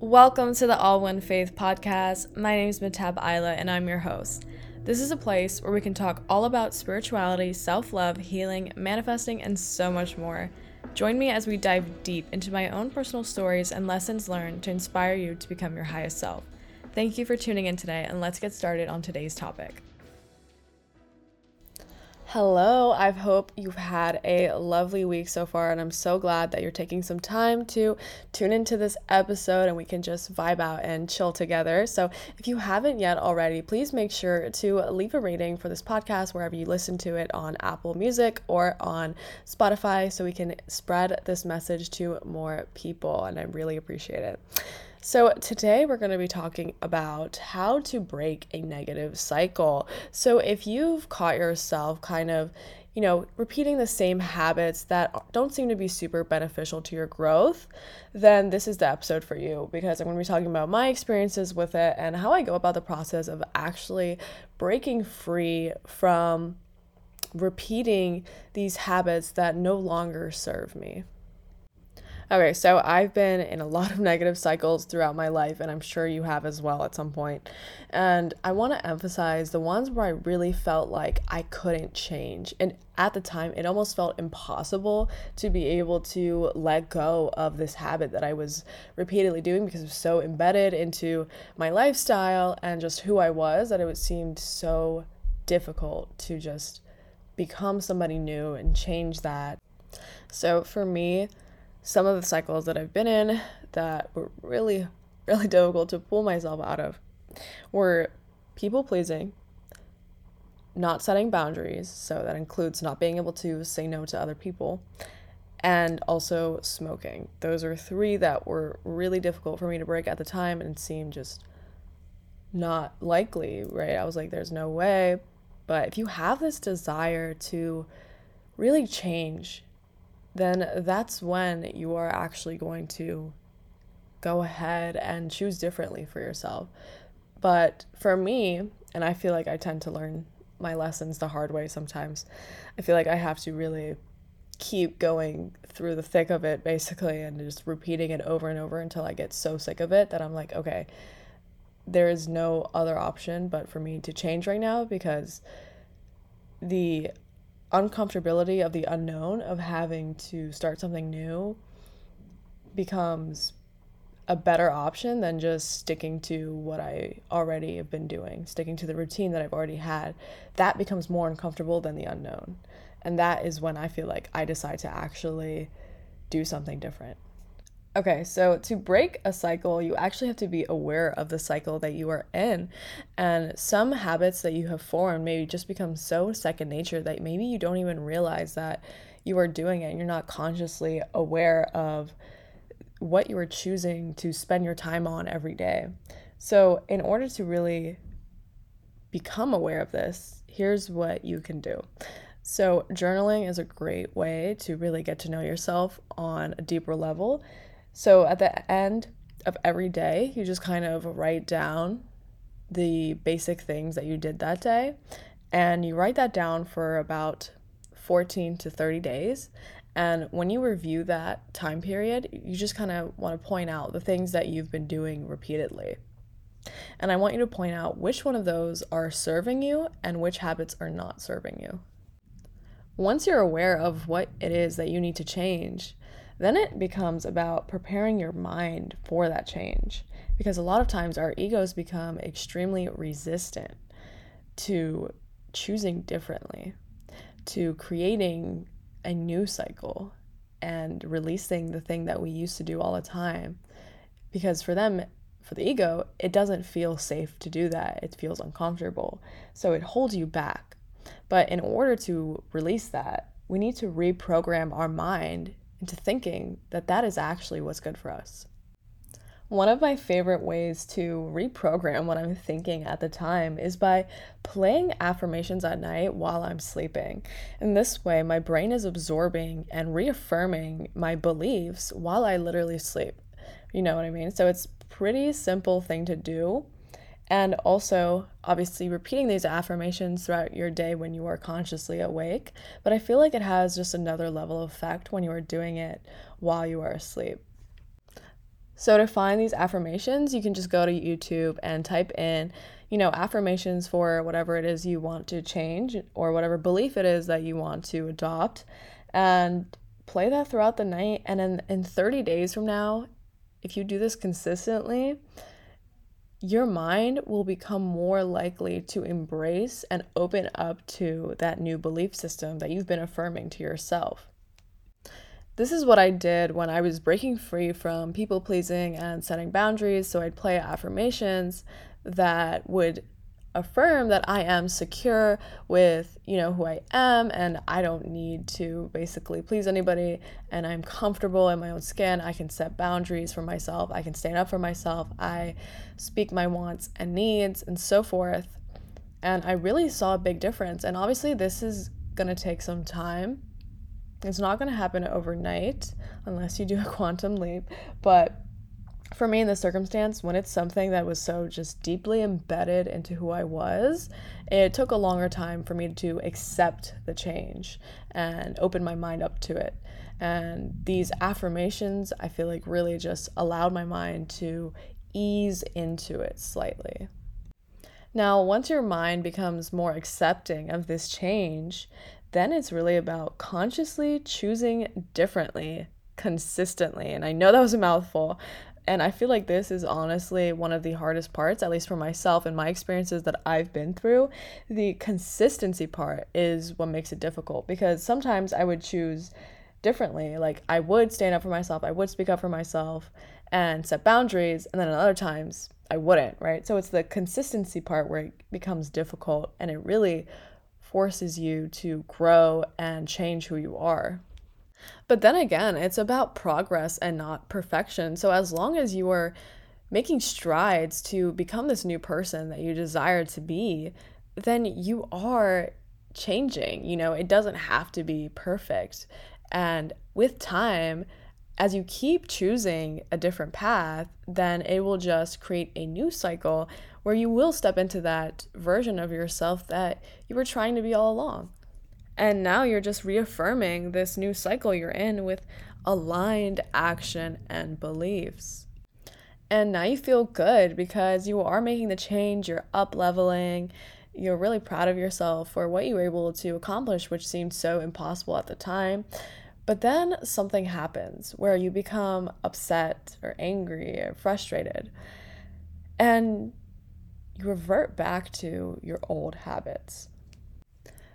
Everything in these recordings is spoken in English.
Welcome to the All One Faith podcast. My name is Matab Isla, and I'm your host. This is a place where we can talk all about spirituality, self love, healing, manifesting, and so much more. Join me as we dive deep into my own personal stories and lessons learned to inspire you to become your highest self. Thank you for tuning in today, and let's get started on today's topic. Hello, I hope you've had a lovely week so far, and I'm so glad that you're taking some time to tune into this episode and we can just vibe out and chill together. So, if you haven't yet already, please make sure to leave a rating for this podcast wherever you listen to it on Apple Music or on Spotify so we can spread this message to more people, and I really appreciate it. So, today we're going to be talking about how to break a negative cycle. So, if you've caught yourself kind of, you know, repeating the same habits that don't seem to be super beneficial to your growth, then this is the episode for you because I'm going to be talking about my experiences with it and how I go about the process of actually breaking free from repeating these habits that no longer serve me. Okay, so I've been in a lot of negative cycles throughout my life, and I'm sure you have as well at some point. And I want to emphasize the ones where I really felt like I couldn't change. And at the time, it almost felt impossible to be able to let go of this habit that I was repeatedly doing because it was so embedded into my lifestyle and just who I was that it seemed so difficult to just become somebody new and change that. So for me, some of the cycles that I've been in that were really, really difficult to pull myself out of were people pleasing, not setting boundaries, so that includes not being able to say no to other people, and also smoking. Those are three that were really difficult for me to break at the time and seemed just not likely, right? I was like, there's no way. But if you have this desire to really change then that's when you are actually going to go ahead and choose differently for yourself. But for me, and I feel like I tend to learn my lessons the hard way sometimes, I feel like I have to really keep going through the thick of it basically and just repeating it over and over until I get so sick of it that I'm like, okay, there is no other option but for me to change right now because the uncomfortability of the unknown of having to start something new becomes a better option than just sticking to what I already have been doing, sticking to the routine that I've already had. That becomes more uncomfortable than the unknown. And that is when I feel like I decide to actually do something different. Okay, so to break a cycle, you actually have to be aware of the cycle that you are in. And some habits that you have formed maybe just become so second nature that maybe you don't even realize that you are doing it and you're not consciously aware of what you are choosing to spend your time on every day. So, in order to really become aware of this, here's what you can do. So, journaling is a great way to really get to know yourself on a deeper level so at the end of every day, you just kind of write down the basic things that you did that day. And you write that down for about 14 to 30 days. And when you review that time period, you just kind of want to point out the things that you've been doing repeatedly. And I want you to point out which one of those are serving you and which habits are not serving you. Once you're aware of what it is that you need to change, then it becomes about preparing your mind for that change. Because a lot of times our egos become extremely resistant to choosing differently, to creating a new cycle and releasing the thing that we used to do all the time. Because for them, for the ego, it doesn't feel safe to do that. It feels uncomfortable. So it holds you back. But in order to release that, we need to reprogram our mind into thinking that that is actually what's good for us. One of my favorite ways to reprogram what I'm thinking at the time is by playing affirmations at night while I'm sleeping. In this way, my brain is absorbing and reaffirming my beliefs while I literally sleep. You know what I mean? So it's pretty simple thing to do and also, obviously, repeating these affirmations throughout your day when you are consciously awake. But I feel like it has just another level of effect when you are doing it while you are asleep. So to find these affirmations, you can just go to YouTube and type in, you know, affirmations for whatever it is you want to change or whatever belief it is that you want to adopt and play that throughout the night and then in 30 days from now, if you do this consistently, your mind will become more likely to embrace and open up to that new belief system that you've been affirming to yourself. This is what I did when I was breaking free from people pleasing and setting boundaries. So I'd play affirmations that would affirm that I am secure with, you know, who I am and I don't need to basically please anybody and I'm comfortable in my own skin. I can set boundaries for myself. I can stand up for myself. I speak my wants and needs and so forth. And I really saw a big difference. And obviously this is going to take some time. It's not going to happen overnight unless you do a quantum leap, but for me in this circumstance, when it's something that was so just deeply embedded into who I was, it took a longer time for me to accept the change and open my mind up to it. And these affirmations, I feel like really just allowed my mind to ease into it slightly. Now, once your mind becomes more accepting of this change, then it's really about consciously choosing differently consistently. And I know that was a mouthful, and I feel like this is honestly one of the hardest parts, at least for myself and my experiences that I've been through. The consistency part is what makes it difficult because sometimes I would choose differently. Like I would stand up for myself, I would speak up for myself and set boundaries, and then at other times I wouldn't, right? So it's the consistency part where it becomes difficult and it really forces you to grow and change who you are. But then again, it's about progress and not perfection. So as long as you are making strides to become this new person that you desire to be, then you are changing. You know, it doesn't have to be perfect. And with time, as you keep choosing a different path, then it will just create a new cycle where you will step into that version of yourself that you were trying to be all along. And now you're just reaffirming this new cycle you're in with aligned action and beliefs. And now you feel good because you are making the change, you're up leveling, you're really proud of yourself for what you were able to accomplish, which seemed so impossible at the time. But then something happens where you become upset or angry or frustrated. And you revert back to your old habits.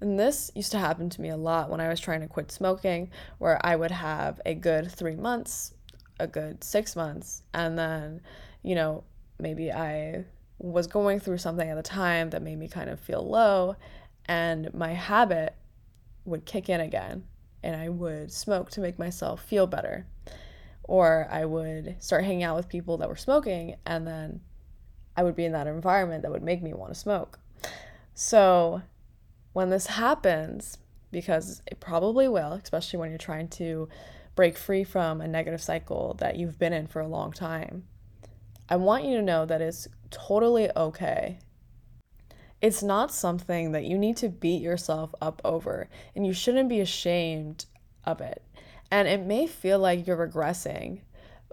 And this used to happen to me a lot when I was trying to quit smoking, where I would have a good three months, a good six months, and then, you know, maybe I was going through something at the time that made me kind of feel low, and my habit would kick in again, and I would smoke to make myself feel better. Or I would start hanging out with people that were smoking, and then I would be in that environment that would make me want to smoke. So when this happens, because it probably will, especially when you're trying to break free from a negative cycle that you've been in for a long time, I want you to know that it's totally okay. It's not something that you need to beat yourself up over, and you shouldn't be ashamed of it. And it may feel like you're regressing,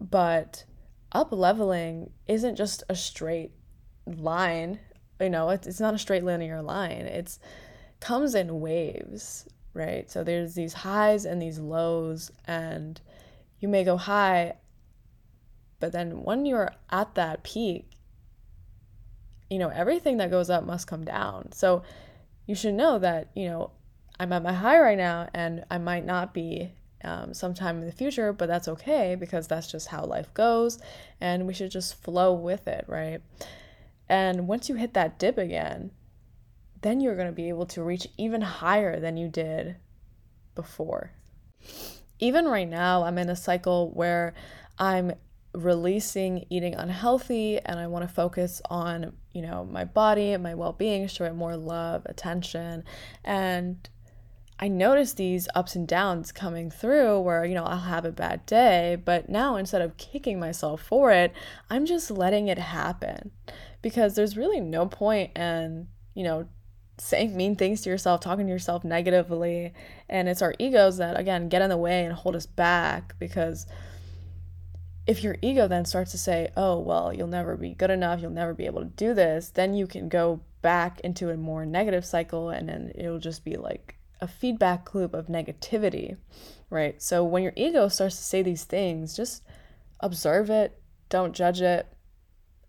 but up leveling isn't just a straight line. You know, it's, it's not a straight linear line. It's comes in waves, right? So there's these highs and these lows, and you may go high, but then when you're at that peak, you know, everything that goes up must come down. So you should know that, you know, I'm at my high right now and I might not be um, sometime in the future, but that's okay because that's just how life goes and we should just flow with it, right? And once you hit that dip again, then you're going to be able to reach even higher than you did before. Even right now, I'm in a cycle where I'm releasing eating unhealthy and I want to focus on, you know, my body and my well-being, show it more love, attention, and I notice these ups and downs coming through where, you know, I'll have a bad day, but now instead of kicking myself for it, I'm just letting it happen because there's really no point in, you know, saying mean things to yourself, talking to yourself negatively. And it's our egos that, again, get in the way and hold us back because if your ego then starts to say, oh, well, you'll never be good enough, you'll never be able to do this, then you can go back into a more negative cycle and then it'll just be like a feedback loop of negativity, right? So when your ego starts to say these things, just observe it, don't judge it,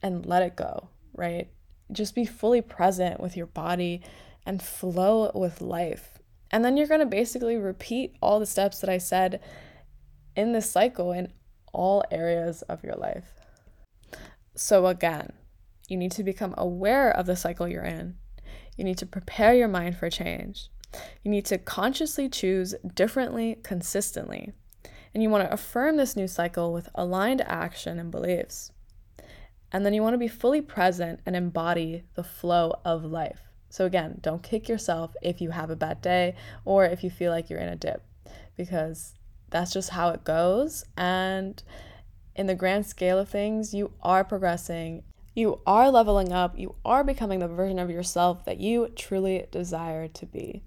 and let it go, right? Just be fully present with your body and flow with life. And then you're going to basically repeat all the steps that I said in this cycle in all areas of your life. So, again, you need to become aware of the cycle you're in. You need to prepare your mind for change. You need to consciously choose differently consistently. And you want to affirm this new cycle with aligned action and beliefs. And then you want to be fully present and embody the flow of life. So, again, don't kick yourself if you have a bad day or if you feel like you're in a dip, because that's just how it goes. And in the grand scale of things, you are progressing, you are leveling up, you are becoming the version of yourself that you truly desire to be.